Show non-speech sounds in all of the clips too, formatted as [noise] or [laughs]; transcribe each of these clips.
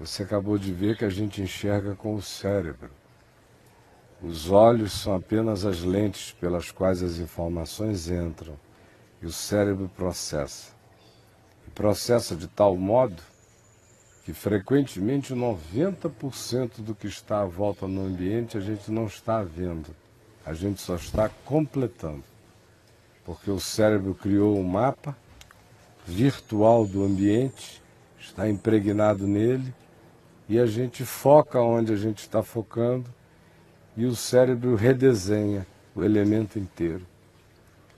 Você acabou de ver que a gente enxerga com o cérebro. Os olhos são apenas as lentes pelas quais as informações entram e o cérebro processa. E processa de tal modo que frequentemente 90% do que está à volta no ambiente a gente não está vendo, a gente só está completando. Porque o cérebro criou um mapa virtual do ambiente, está impregnado nele e a gente foca onde a gente está focando e o cérebro redesenha o elemento inteiro.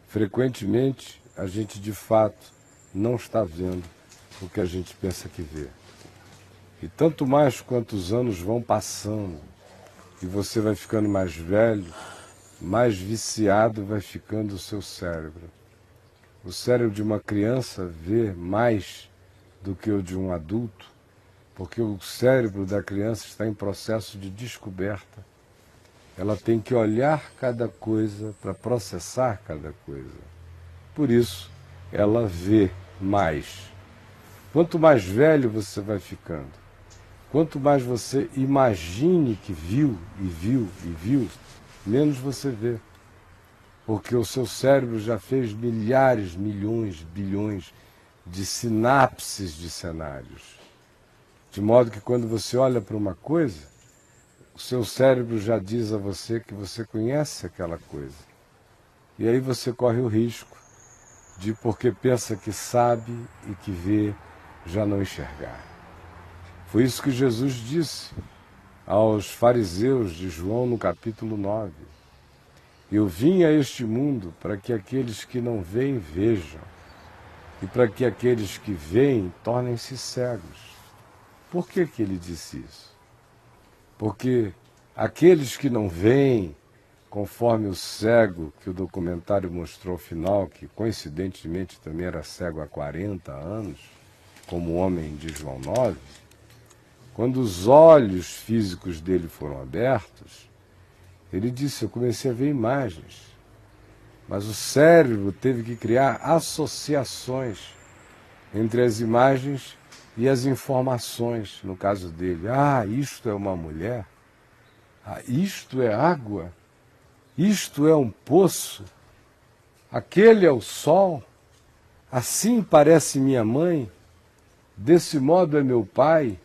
Frequentemente, a gente de fato não está vendo o que a gente pensa que vê. E tanto mais quanto os anos vão passando e você vai ficando mais velho, mais viciado vai ficando o seu cérebro. O cérebro de uma criança vê mais do que o de um adulto porque o cérebro da criança está em processo de descoberta. Ela tem que olhar cada coisa para processar cada coisa. Por isso, ela vê mais. Quanto mais velho você vai ficando, quanto mais você imagine que viu e viu e viu, menos você vê. Porque o seu cérebro já fez milhares, milhões, bilhões de sinapses de cenários. De modo que quando você olha para uma coisa, o seu cérebro já diz a você que você conhece aquela coisa. E aí você corre o risco de, porque pensa que sabe e que vê, já não enxergar. Foi isso que Jesus disse aos fariseus de João no capítulo 9. Eu vim a este mundo para que aqueles que não veem vejam, e para que aqueles que veem tornem-se cegos. Por que, que ele disse isso? Porque aqueles que não veem, conforme o cego que o documentário mostrou ao final, que coincidentemente também era cego há 40 anos, como o homem de João 9, quando os olhos físicos dele foram abertos, ele disse: Eu comecei a ver imagens. Mas o cérebro teve que criar associações entre as imagens e as informações, no caso dele. Ah, isto é uma mulher. Ah, isto é água. Isto é um poço. Aquele é o sol. Assim parece minha mãe. Desse modo é meu pai,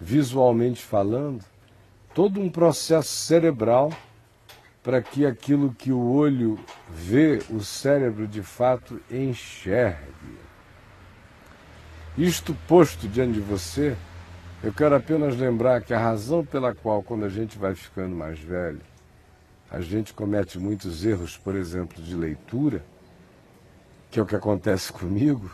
visualmente falando. Todo um processo cerebral para que aquilo que o olho vê, o cérebro de fato enxergue. Isto posto diante de você, eu quero apenas lembrar que a razão pela qual, quando a gente vai ficando mais velho, a gente comete muitos erros, por exemplo, de leitura, que é o que acontece [laughs] comigo,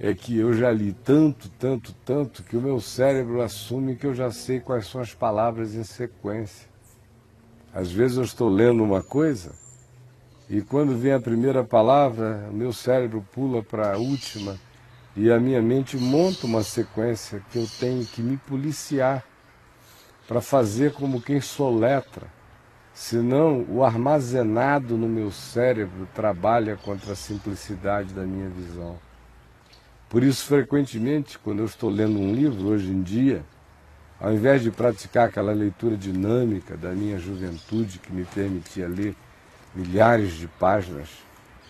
é que eu já li tanto, tanto, tanto, que o meu cérebro assume que eu já sei quais são as palavras em sequência. Às vezes eu estou lendo uma coisa e quando vem a primeira palavra, o meu cérebro pula para a última e a minha mente monta uma sequência que eu tenho que me policiar para fazer como quem soletra. Senão, o armazenado no meu cérebro trabalha contra a simplicidade da minha visão. Por isso, frequentemente, quando eu estou lendo um livro, hoje em dia, ao invés de praticar aquela leitura dinâmica da minha juventude que me permitia ler milhares de páginas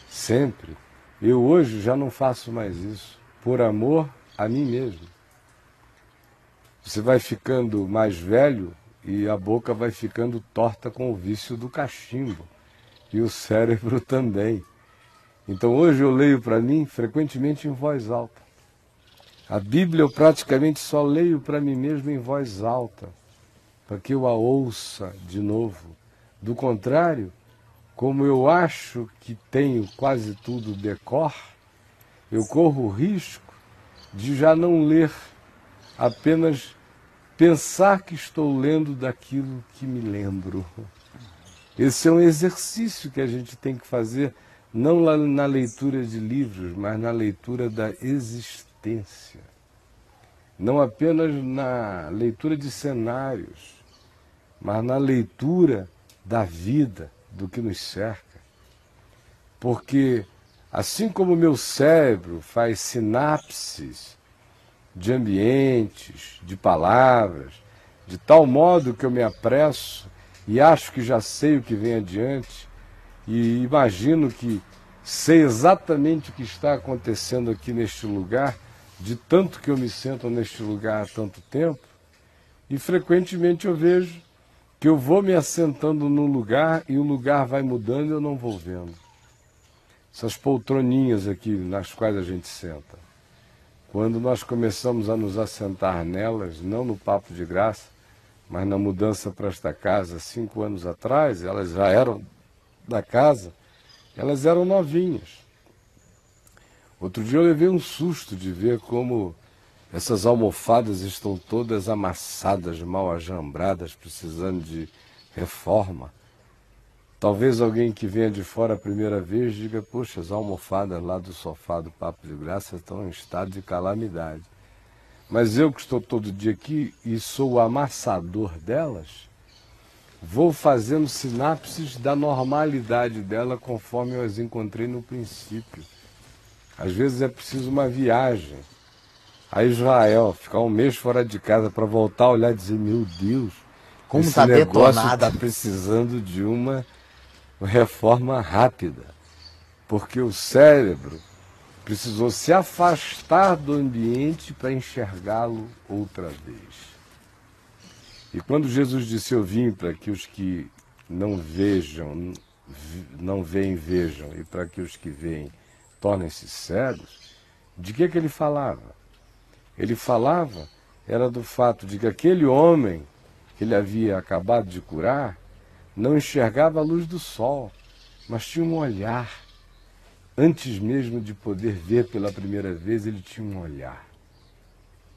sempre, eu hoje já não faço mais isso por amor a mim mesmo. Você vai ficando mais velho e a boca vai ficando torta com o vício do cachimbo e o cérebro [laughs] também. Então hoje eu leio para mim frequentemente em voz alta. A Bíblia eu praticamente só leio para mim mesmo em voz alta, para que eu a ouça de novo. Do contrário, como eu acho que tenho quase tudo decor, eu corro o risco de já não ler, apenas pensar que estou lendo daquilo que me lembro. Esse é um exercício que a gente tem que fazer, não na leitura de livros, mas na leitura da existência. Não apenas na leitura de cenários, mas na leitura da vida, do que nos cerca. Porque Assim como o meu cérebro faz sinapses de ambientes, de palavras, de tal modo que eu me apresso e acho que já sei o que vem adiante e imagino que sei exatamente o que está acontecendo aqui neste lugar, de tanto que eu me sento neste lugar há tanto tempo, e frequentemente eu vejo que eu vou me assentando num lugar e o lugar vai mudando e eu não vou vendo. Essas poltroninhas aqui nas quais a gente senta. Quando nós começamos a nos assentar nelas, não no papo de graça, mas na mudança para esta casa, cinco anos atrás, elas já eram da casa, elas eram novinhas. Outro dia eu levei um susto de ver como essas almofadas estão todas amassadas, mal ajambradas, precisando de reforma. Talvez alguém que venha de fora a primeira vez diga: Poxa, as almofadas lá do sofá do Papo de Graça estão em estado de calamidade. Mas eu que estou todo dia aqui e sou o amassador delas, vou fazendo sinapses da normalidade dela conforme eu as encontrei no princípio. Às vezes é preciso uma viagem a Israel, ficar um mês fora de casa para voltar a olhar e dizer, meu Deus, como esse tá negócio está precisando de uma reforma rápida. Porque o cérebro precisou se afastar do ambiente para enxergá-lo outra vez. E quando Jesus disse eu vim para que os que não vejam, não veem, vejam, e para que os que veem tornem-se cegos, de que, que ele falava? ele falava era do fato de que aquele homem que ele havia acabado de curar não enxergava a luz do sol, mas tinha um olhar. Antes mesmo de poder ver pela primeira vez, ele tinha um olhar.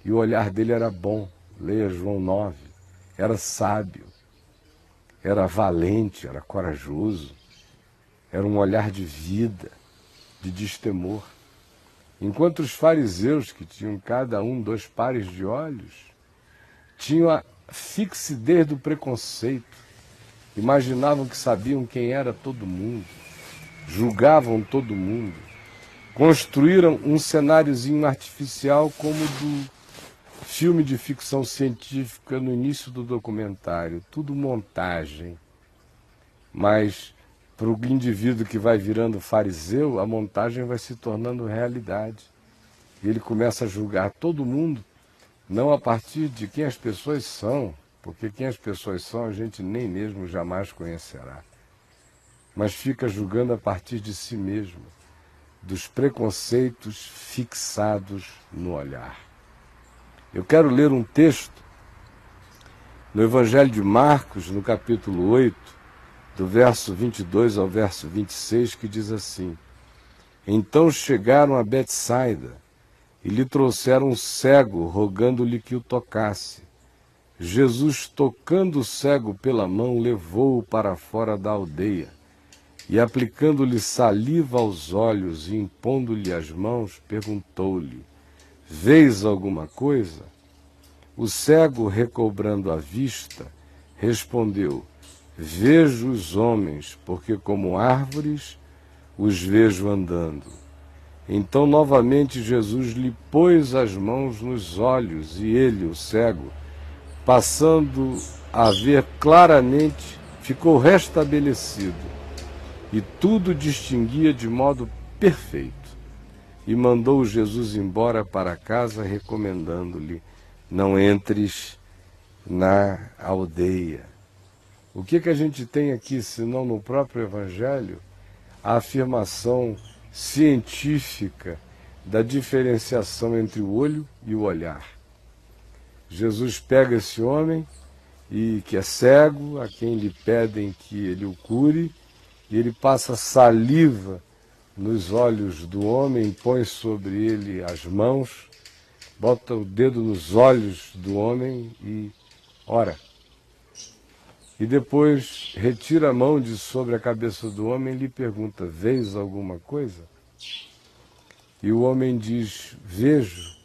E o olhar dele era bom. Leia João 9. Era sábio, era valente, era corajoso, era um olhar de vida, de destemor. Enquanto os fariseus, que tinham cada um dois pares de olhos, tinham a fixidez do preconceito, imaginavam que sabiam quem era todo mundo, julgavam todo mundo, construíram um cenáriozinho artificial como do filme de ficção científica no início do documentário, tudo montagem. Mas para o indivíduo que vai virando fariseu, a montagem vai se tornando realidade. E ele começa a julgar todo mundo, não a partir de quem as pessoas são, porque quem as pessoas são a gente nem mesmo jamais conhecerá. Mas fica julgando a partir de si mesmo, dos preconceitos fixados no olhar. Eu quero ler um texto no Evangelho de Marcos, no capítulo 8, do verso 22 ao verso 26, que diz assim: Então chegaram a Betsaida e lhe trouxeram um cego, rogando-lhe que o tocasse. Jesus, tocando o cego pela mão, levou-o para fora da aldeia e, aplicando-lhe saliva aos olhos e impondo-lhe as mãos, perguntou-lhe: Vês alguma coisa? O cego, recobrando a vista, respondeu: Vejo os homens, porque como árvores os vejo andando. Então novamente Jesus lhe pôs as mãos nos olhos e ele, o cego, passando a ver claramente, ficou restabelecido e tudo distinguia de modo perfeito. E mandou Jesus embora para casa, recomendando-lhe: Não entres na aldeia. O que, que a gente tem aqui, senão no próprio Evangelho, a afirmação científica da diferenciação entre o olho e o olhar. Jesus pega esse homem e que é cego, a quem lhe pedem que ele o cure, e ele passa saliva nos olhos do homem, põe sobre ele as mãos, bota o dedo nos olhos do homem e ora e depois retira a mão de sobre a cabeça do homem e lhe pergunta: Vês alguma coisa? E o homem diz: Vejo.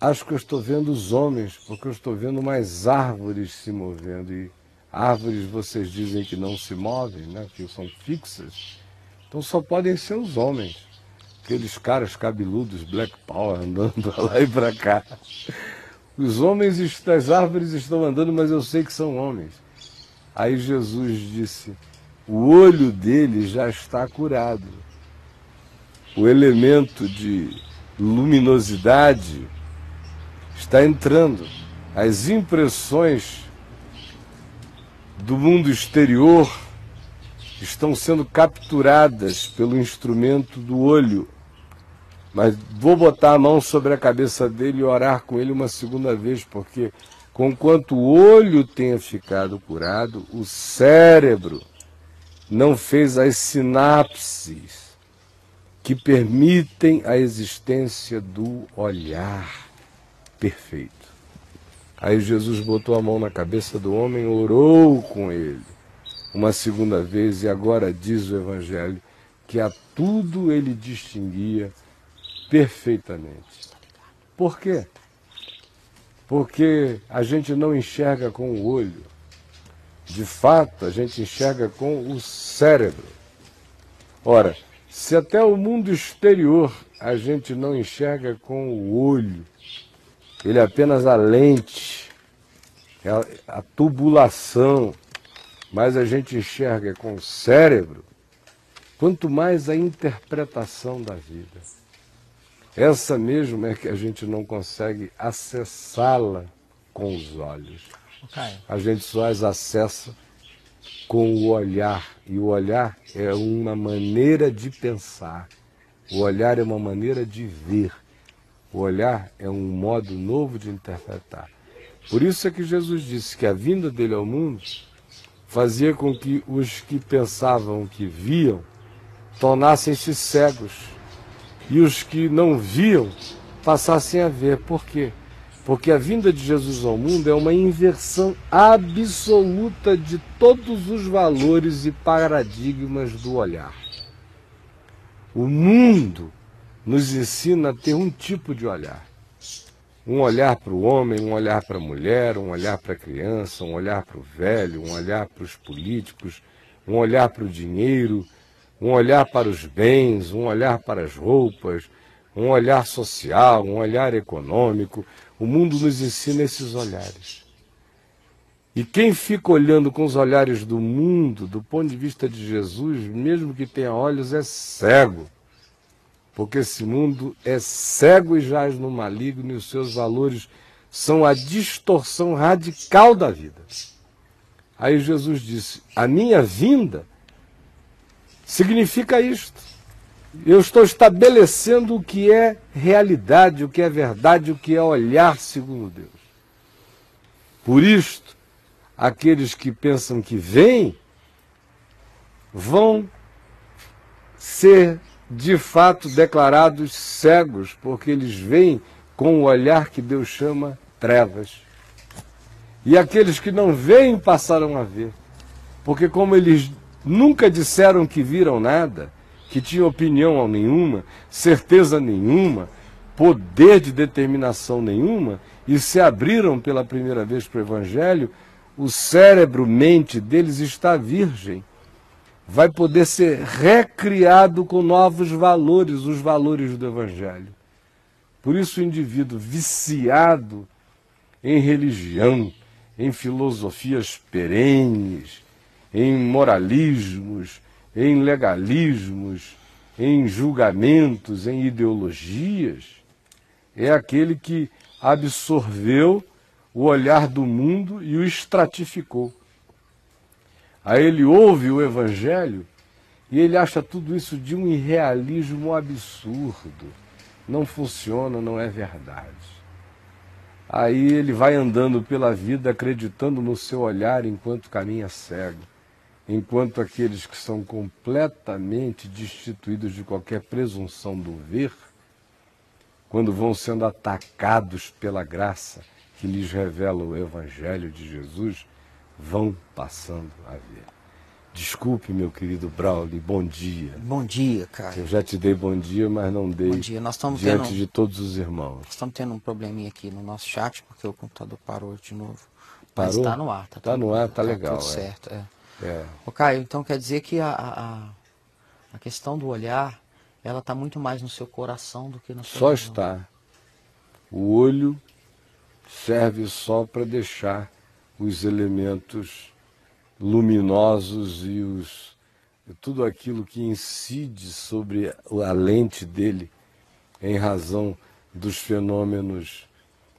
Acho que eu estou vendo os homens, porque eu estou vendo mais árvores se movendo. E árvores vocês dizem que não se movem, né? que são fixas. Então só podem ser os homens. aqueles caras cabeludos, Black Power, [laughs] andando lá e para cá. Os homens das árvores estão andando, mas eu sei que são homens. Aí Jesus disse: o olho dele já está curado. O elemento de luminosidade está entrando. As impressões do mundo exterior estão sendo capturadas pelo instrumento do olho. Mas vou botar a mão sobre a cabeça dele e orar com ele uma segunda vez, porque conquanto o olho tenha ficado curado, o cérebro não fez as sinapses que permitem a existência do olhar perfeito. Aí Jesus botou a mão na cabeça do homem, orou com ele uma segunda vez, e agora diz o Evangelho que a tudo ele distinguia perfeitamente. Por quê? Porque a gente não enxerga com o olho. De fato, a gente enxerga com o cérebro. Ora, se até o mundo exterior a gente não enxerga com o olho, ele é apenas a lente, é a tubulação, mas a gente enxerga com o cérebro, quanto mais a interpretação da vida. Essa mesmo é que a gente não consegue acessá-la com os olhos. A gente só as acessa com o olhar. E o olhar é uma maneira de pensar. O olhar é uma maneira de ver. O olhar é um modo novo de interpretar. Por isso é que Jesus disse que a vinda dele ao mundo fazia com que os que pensavam que viam tornassem-se cegos e os que não viam passassem a ver. Por quê? Porque a vinda de Jesus ao mundo é uma inversão absoluta de todos os valores e paradigmas do olhar. O mundo nos ensina a ter um tipo de olhar. Um olhar para o homem, um olhar para a mulher, um olhar para a criança, um olhar para o velho, um olhar para os políticos, um olhar para o dinheiro, um olhar para os bens, um olhar para as roupas, um olhar social, um olhar econômico. O mundo nos ensina esses olhares. E quem fica olhando com os olhares do mundo, do ponto de vista de Jesus, mesmo que tenha olhos, é cego porque esse mundo é cego e jaz no maligno e os seus valores são a distorção radical da vida. Aí Jesus disse: A minha vinda significa isto. Eu estou estabelecendo o que é realidade, o que é verdade, o que é olhar segundo Deus. Por isto, aqueles que pensam que vêm vão ser de fato declarados cegos, porque eles veem com o olhar que Deus chama trevas. E aqueles que não veem passarão a ver, porque como eles nunca disseram que viram nada, que tinham opinião nenhuma, certeza nenhuma, poder de determinação nenhuma, e se abriram pela primeira vez para o Evangelho, o cérebro, mente deles está virgem vai poder ser recriado com novos valores, os valores do Evangelho. Por isso, o indivíduo viciado em religião, em filosofias perenes, em moralismos, em legalismos, em julgamentos, em ideologias, é aquele que absorveu o olhar do mundo e o estratificou. Aí ele ouve o Evangelho e ele acha tudo isso de um irrealismo absurdo. Não funciona, não é verdade. Aí ele vai andando pela vida acreditando no seu olhar enquanto caminha cego, enquanto aqueles que são completamente destituídos de qualquer presunção do ver, quando vão sendo atacados pela graça que lhes revela o Evangelho de Jesus, vão passando a ver. Desculpe, meu querido Brauli, bom dia. Bom dia, cara. Eu já te dei bom dia, mas não dei bom dia. Nós estamos diante tendo, de todos os irmãos. Nós estamos tendo um probleminha aqui no nosso chat, porque o computador parou de novo. Parou? Mas está no ar. Está tá no ar, tá, tá legal. Tudo é. certo, é. é. Ô, Caio, então quer dizer que a, a, a questão do olhar ela está muito mais no seu coração do que no seu Só está. O olho serve só para deixar os elementos luminosos e os tudo aquilo que incide sobre a lente dele em razão dos fenômenos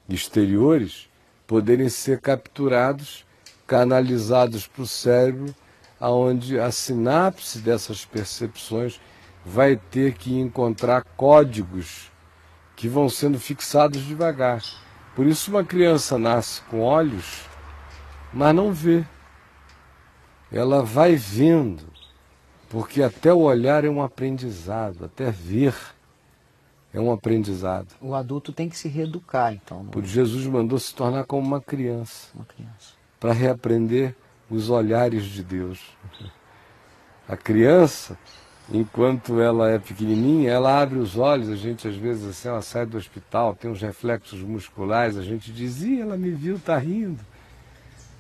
exteriores poderem ser capturados, canalizados para o cérebro, aonde a sinapse dessas percepções vai ter que encontrar códigos que vão sendo fixados devagar. Por isso uma criança nasce com olhos, mas não vê. Ela vai vendo, porque até o olhar é um aprendizado, até ver é um aprendizado. O adulto tem que se reeducar, então. Por Jesus mandou se tornar como uma criança. Uma criança. Para reaprender os olhares de Deus. A criança, enquanto ela é pequenininha, ela abre os olhos, a gente às vezes assim, ela sai do hospital, tem uns reflexos musculares, a gente diz, Ih, ela me viu, tá rindo.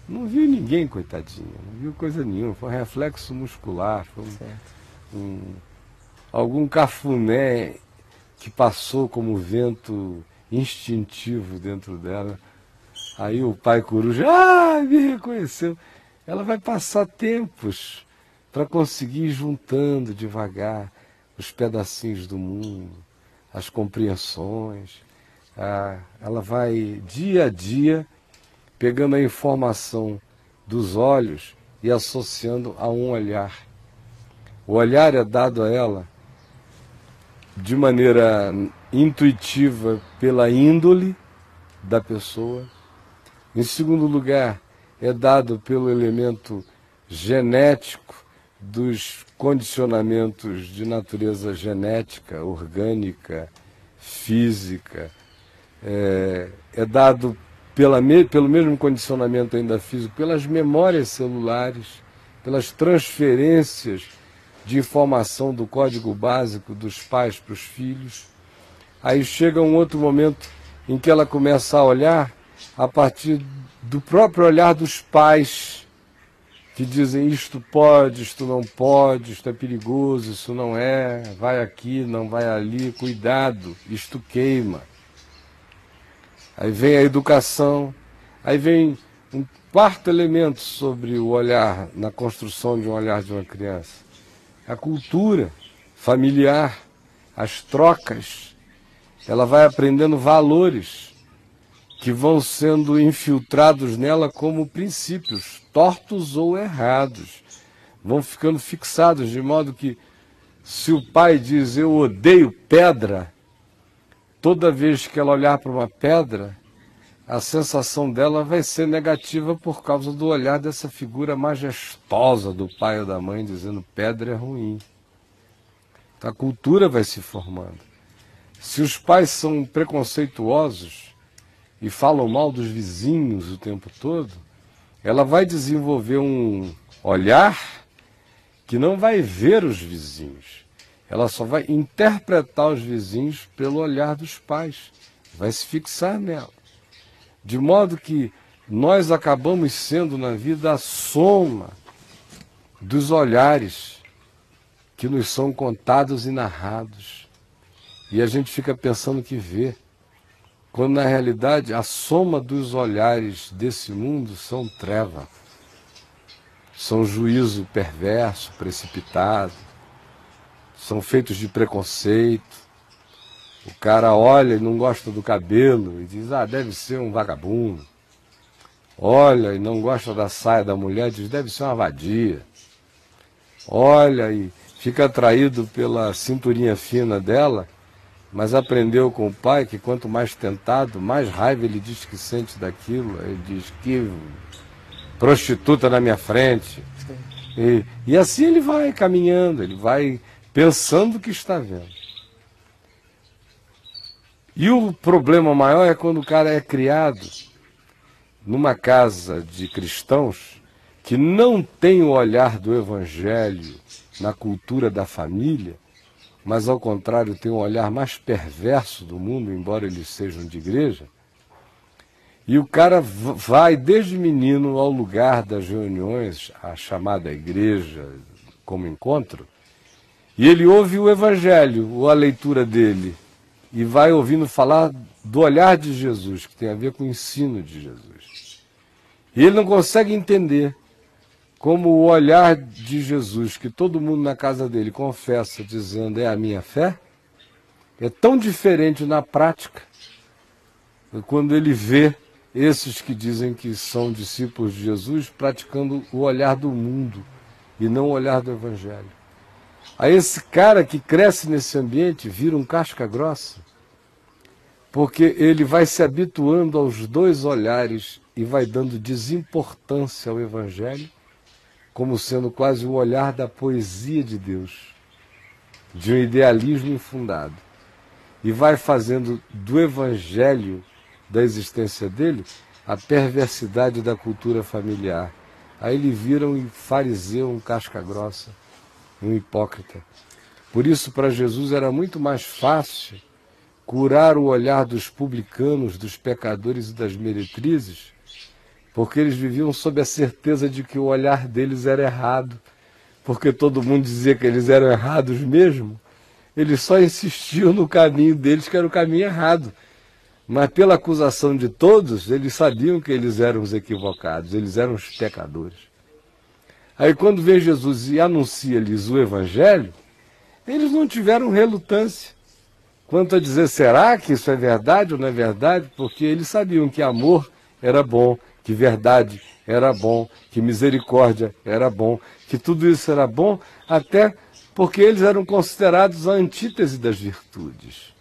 Não viu ninguém, coitadinha, não viu coisa nenhuma, foi um reflexo muscular, foi um, um, algum cafuné que passou como vento instintivo dentro dela. Aí o pai coruja, ah, me reconheceu. Ela vai passar tempos para conseguir ir juntando devagar os pedacinhos do mundo, as compreensões. Ah, ela vai dia a dia pegando a informação dos olhos e associando a um olhar. O olhar é dado a ela de maneira intuitiva pela índole da pessoa. Em segundo lugar, é dado pelo elemento genético dos condicionamentos de natureza genética, orgânica, física. É, é dado pela, pelo mesmo condicionamento ainda físico, pelas memórias celulares, pelas transferências de informação do código básico dos pais para os filhos. Aí chega um outro momento em que ela começa a olhar a partir do próprio olhar dos pais, que dizem isto pode, isto não pode, isto é perigoso, isso não é, vai aqui, não vai ali, cuidado, isto queima. Aí vem a educação, aí vem um quarto elemento sobre o olhar, na construção de um olhar de uma criança a cultura familiar, as trocas. Ela vai aprendendo valores que vão sendo infiltrados nela como princípios, tortos ou errados. Vão ficando fixados, de modo que, se o pai diz eu odeio pedra, toda vez que ela olhar para uma pedra, a sensação dela vai ser negativa por causa do olhar dessa figura majestosa do pai ou da mãe dizendo pedra é ruim. Então, a cultura vai se formando. Se os pais são preconceituosos e falam mal dos vizinhos o tempo todo, ela vai desenvolver um olhar que não vai ver os vizinhos. Ela só vai interpretar os vizinhos pelo olhar dos pais. Vai se fixar nela. De modo que nós acabamos sendo na vida a soma dos olhares que nos são contados e narrados. E a gente fica pensando que vê, quando na realidade a soma dos olhares desse mundo são treva, são juízo perverso, precipitado, são feitos de preconceito, o cara olha e não gosta do cabelo e diz, ah, deve ser um vagabundo. Olha e não gosta da saia da mulher e diz, deve ser uma vadia. Olha e fica atraído pela cinturinha fina dela, mas aprendeu com o pai que quanto mais tentado, mais raiva ele diz que sente daquilo. Ele diz que prostituta na minha frente. E, e assim ele vai caminhando, ele vai pensando que está vendo. E o problema maior é quando o cara é criado numa casa de cristãos que não tem o olhar do evangelho na cultura da família, mas ao contrário tem um olhar mais perverso do mundo, embora eles sejam de igreja. E o cara vai desde menino ao lugar das reuniões, a chamada igreja como encontro, E ele ouve o Evangelho, ou a leitura dele, e vai ouvindo falar do olhar de Jesus, que tem a ver com o ensino de Jesus. E ele não consegue entender como o olhar de Jesus, que todo mundo na casa dele confessa dizendo é a minha fé, é tão diferente na prática quando ele vê esses que dizem que são discípulos de Jesus praticando o olhar do mundo e não o olhar do Evangelho. Aí esse cara que cresce nesse ambiente vira um casca grossa, porque ele vai se habituando aos dois olhares e vai dando desimportância ao Evangelho como sendo quase o olhar da poesia de Deus, de um idealismo infundado. E vai fazendo do evangelho da existência dele a perversidade da cultura familiar. Aí ele vira um fariseu, um casca grossa, um hipócrita. Por isso, para Jesus era muito mais fácil curar o olhar dos publicanos, dos pecadores e das meretrizes, porque eles viviam sob a certeza de que o olhar deles era errado, porque todo mundo dizia que eles eram errados mesmo, eles só insistiam no caminho deles, que era o caminho errado. Mas pela acusação de todos, eles sabiam que eles eram os equivocados, eles eram os pecadores. Aí quando vem Jesus e anuncia-lhes o Evangelho, eles não tiveram relutância quanto a dizer será que isso é verdade ou não é verdade, porque eles sabiam que amor era bom, que verdade era bom, que misericórdia era bom, que tudo isso era bom, até porque eles eram considerados a antítese das virtudes.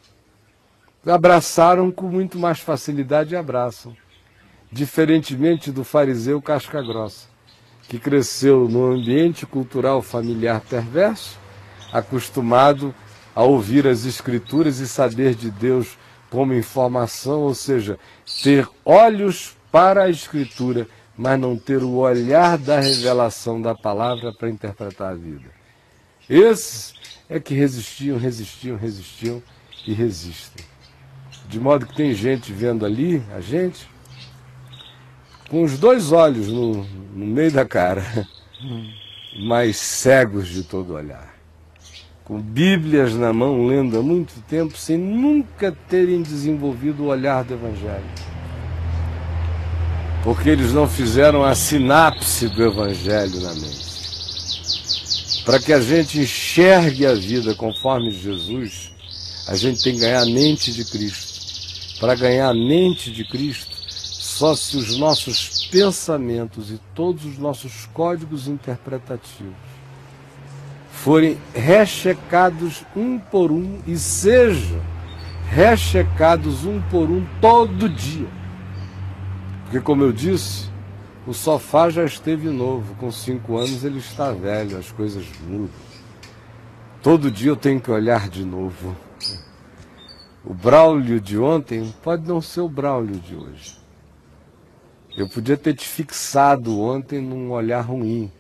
Abraçaram com muito mais facilidade e abraçam, diferentemente do fariseu casca grossa, que cresceu num ambiente cultural familiar perverso, acostumado a ouvir as escrituras e saber de Deus como informação, ou seja, ter olhos para a Escritura, mas não ter o olhar da revelação da palavra para interpretar a vida. Esses é que resistiam, resistiam, resistiam e resistem. De modo que tem gente vendo ali, a gente, com os dois olhos no, no meio da cara, mas cegos de todo olhar. Com Bíblias na mão, lendo há muito tempo, sem nunca terem desenvolvido o olhar do Evangelho porque eles não fizeram a sinapse do Evangelho na mente. Para que a gente enxergue a vida conforme Jesus, a gente tem que ganhar a mente de Cristo. Para ganhar a mente de Cristo, só se os nossos pensamentos e todos os nossos códigos interpretativos forem rechecados um por um e sejam rechecados um por um todo dia porque, como eu disse, o sofá já esteve novo. Com cinco anos ele está velho, as coisas mudam. Todo dia eu tenho que olhar de novo. O Braulio de ontem pode não ser o Braulio de hoje. Eu podia ter te fixado ontem num olhar ruim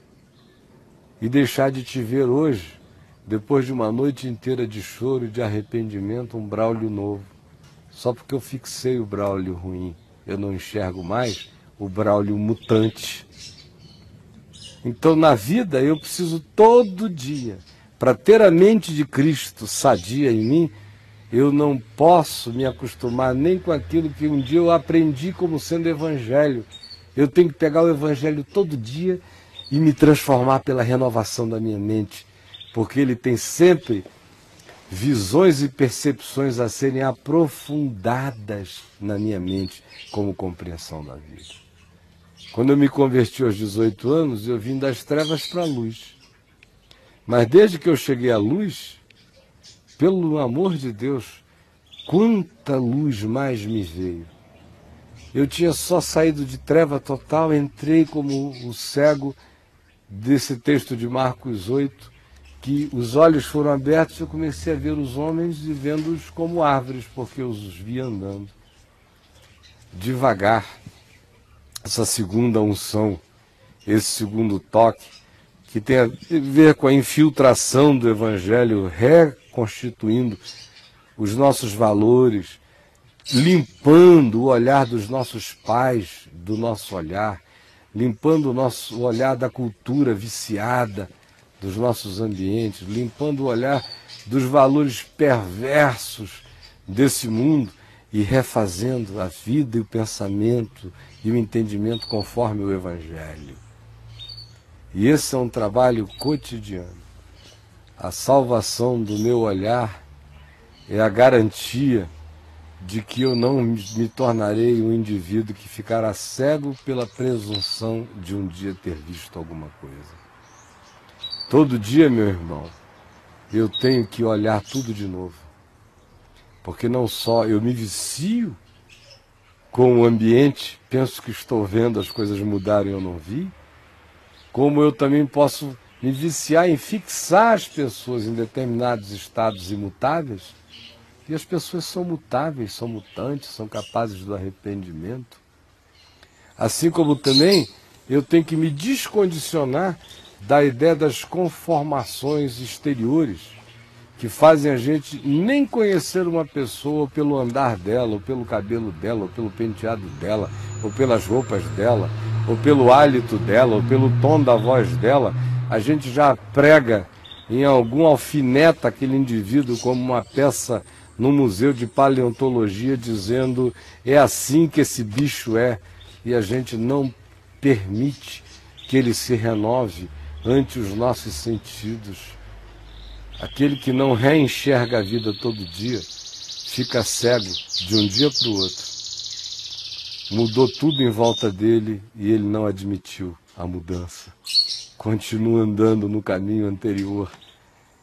e deixar de te ver hoje, depois de uma noite inteira de choro e de arrependimento, um Braulio novo, só porque eu fixei o Braulio ruim eu não enxergo mais o Braulio mutante. Então, na vida, eu preciso todo dia, para ter a mente de Cristo sadia em mim, eu não posso me acostumar nem com aquilo que um dia eu aprendi como sendo evangelho. Eu tenho que pegar o evangelho todo dia e me transformar pela renovação da minha mente, porque ele tem sempre visões e percepções a serem aprofundadas na minha mente como compreensão da vida. Quando eu me converti aos 18 anos, eu vim das trevas para a luz. Mas desde que eu cheguei à luz, pelo amor de Deus, quanta luz mais me veio. Eu tinha só saído de treva total, entrei como o cego desse texto de Marcos 8, que os olhos foram abertos e eu comecei a ver os homens e vendo-os como árvores, porque eu os vi andando. Devagar, essa segunda unção, esse segundo toque, que tem a ver com a infiltração do Evangelho, reconstituindo os nossos valores, limpando o olhar dos nossos pais, do nosso olhar, limpando o nosso olhar da cultura viciada, dos nossos ambientes, limpando o olhar dos valores perversos desse mundo e refazendo a vida e o pensamento e o entendimento conforme o Evangelho. E esse é um trabalho cotidiano. A salvação do meu olhar é a garantia de que eu não me tornarei um indivíduo que ficará cego pela presunção de um dia ter visto alguma coisa. Todo dia, meu irmão, eu tenho que olhar tudo de novo. Porque não só eu me vicio com o ambiente, penso que estou vendo as coisas mudarem e eu não vi, como eu também posso me viciar em fixar as pessoas em determinados estados imutáveis e as pessoas são mutáveis, são mutantes, são capazes do arrependimento. Assim como também eu tenho que me descondicionar da ideia das conformações exteriores que fazem a gente nem conhecer uma pessoa pelo andar dela, ou pelo cabelo dela, ou pelo penteado dela, ou pelas roupas dela, ou pelo hálito dela, ou pelo tom da voz dela. A gente já prega em algum alfineta aquele indivíduo como uma peça no Museu de Paleontologia dizendo é assim que esse bicho é e a gente não permite que ele se renove ante os nossos sentidos. Aquele que não reenxerga a vida todo dia fica cego de um dia para o outro. Mudou tudo em volta dele e ele não admitiu a mudança. Continua andando no caminho anterior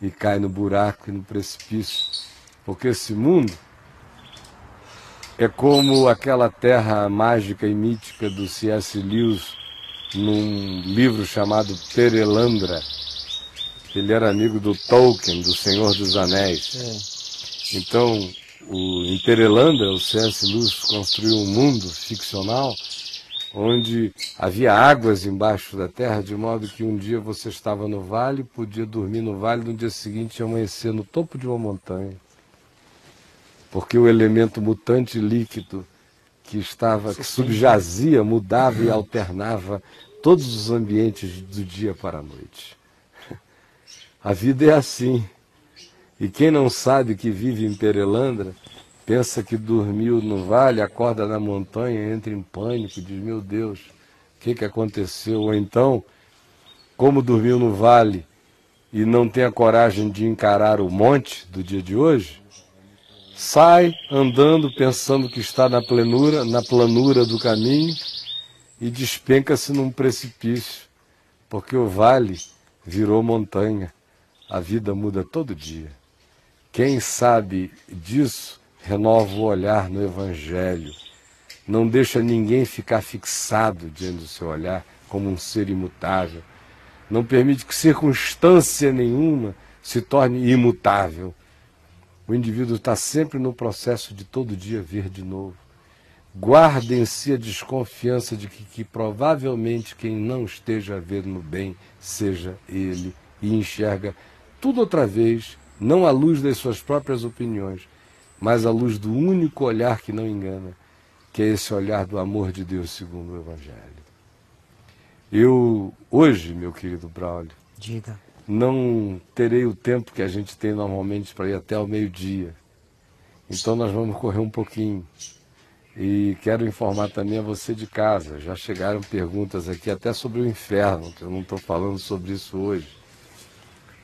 e cai no buraco e no precipício porque esse mundo é como aquela terra mágica e mítica do C.S. Lewis num livro chamado Perelandra. Ele era amigo do Tolkien, do Senhor dos Anéis. É. Então, o, em Perelandra, o C.S. Lewis construiu um mundo ficcional onde havia águas embaixo da terra, de modo que um dia você estava no vale, podia dormir no vale, no dia seguinte amanhecer no topo de uma montanha porque o elemento mutante líquido que estava, que subjazia, mudava e alternava todos os ambientes do dia para a noite. [laughs] A vida é assim. E quem não sabe que vive em Perelandra, pensa que dormiu no vale, acorda na montanha, entra em pânico, diz: Meu Deus, o que, que aconteceu? Ou então, como dormiu no vale e não tem a coragem de encarar o monte do dia de hoje, sai andando pensando que está na planura, na planura do caminho e despenca-se num precipício, porque o vale virou montanha. A vida muda todo dia. Quem sabe disso renova o olhar no evangelho. Não deixa ninguém ficar fixado diante do seu olhar como um ser imutável. Não permite que circunstância nenhuma se torne imutável o indivíduo está sempre no processo de todo dia ver de novo. Guarda em si a desconfiança de que, que provavelmente quem não esteja no bem seja ele e enxerga tudo outra vez, não à luz das suas próprias opiniões, mas à luz do único olhar que não engana, que é esse olhar do amor de Deus segundo o Evangelho. Eu, hoje, meu querido Braulio, Diga não terei o tempo que a gente tem normalmente para ir até ao meio-dia. Então nós vamos correr um pouquinho. E quero informar também a você de casa. Já chegaram perguntas aqui até sobre o inferno, que eu não estou falando sobre isso hoje.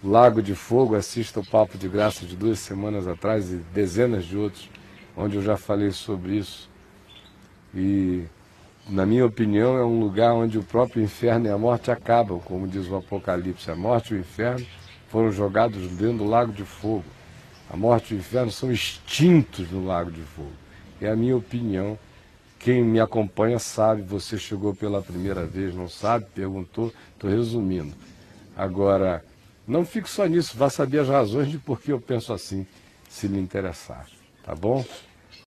Lago de Fogo, assista o Papo de Graça de duas semanas atrás e dezenas de outros, onde eu já falei sobre isso. E na minha opinião, é um lugar onde o próprio inferno e a morte acabam, como diz o Apocalipse. A morte e o inferno foram jogados dentro do lago de fogo. A morte e o inferno são extintos no lago de fogo. É a minha opinião. Quem me acompanha sabe, você chegou pela primeira vez, não sabe, perguntou, estou resumindo. Agora, não fique só nisso, vá saber as razões de por que eu penso assim, se lhe interessar. Tá bom?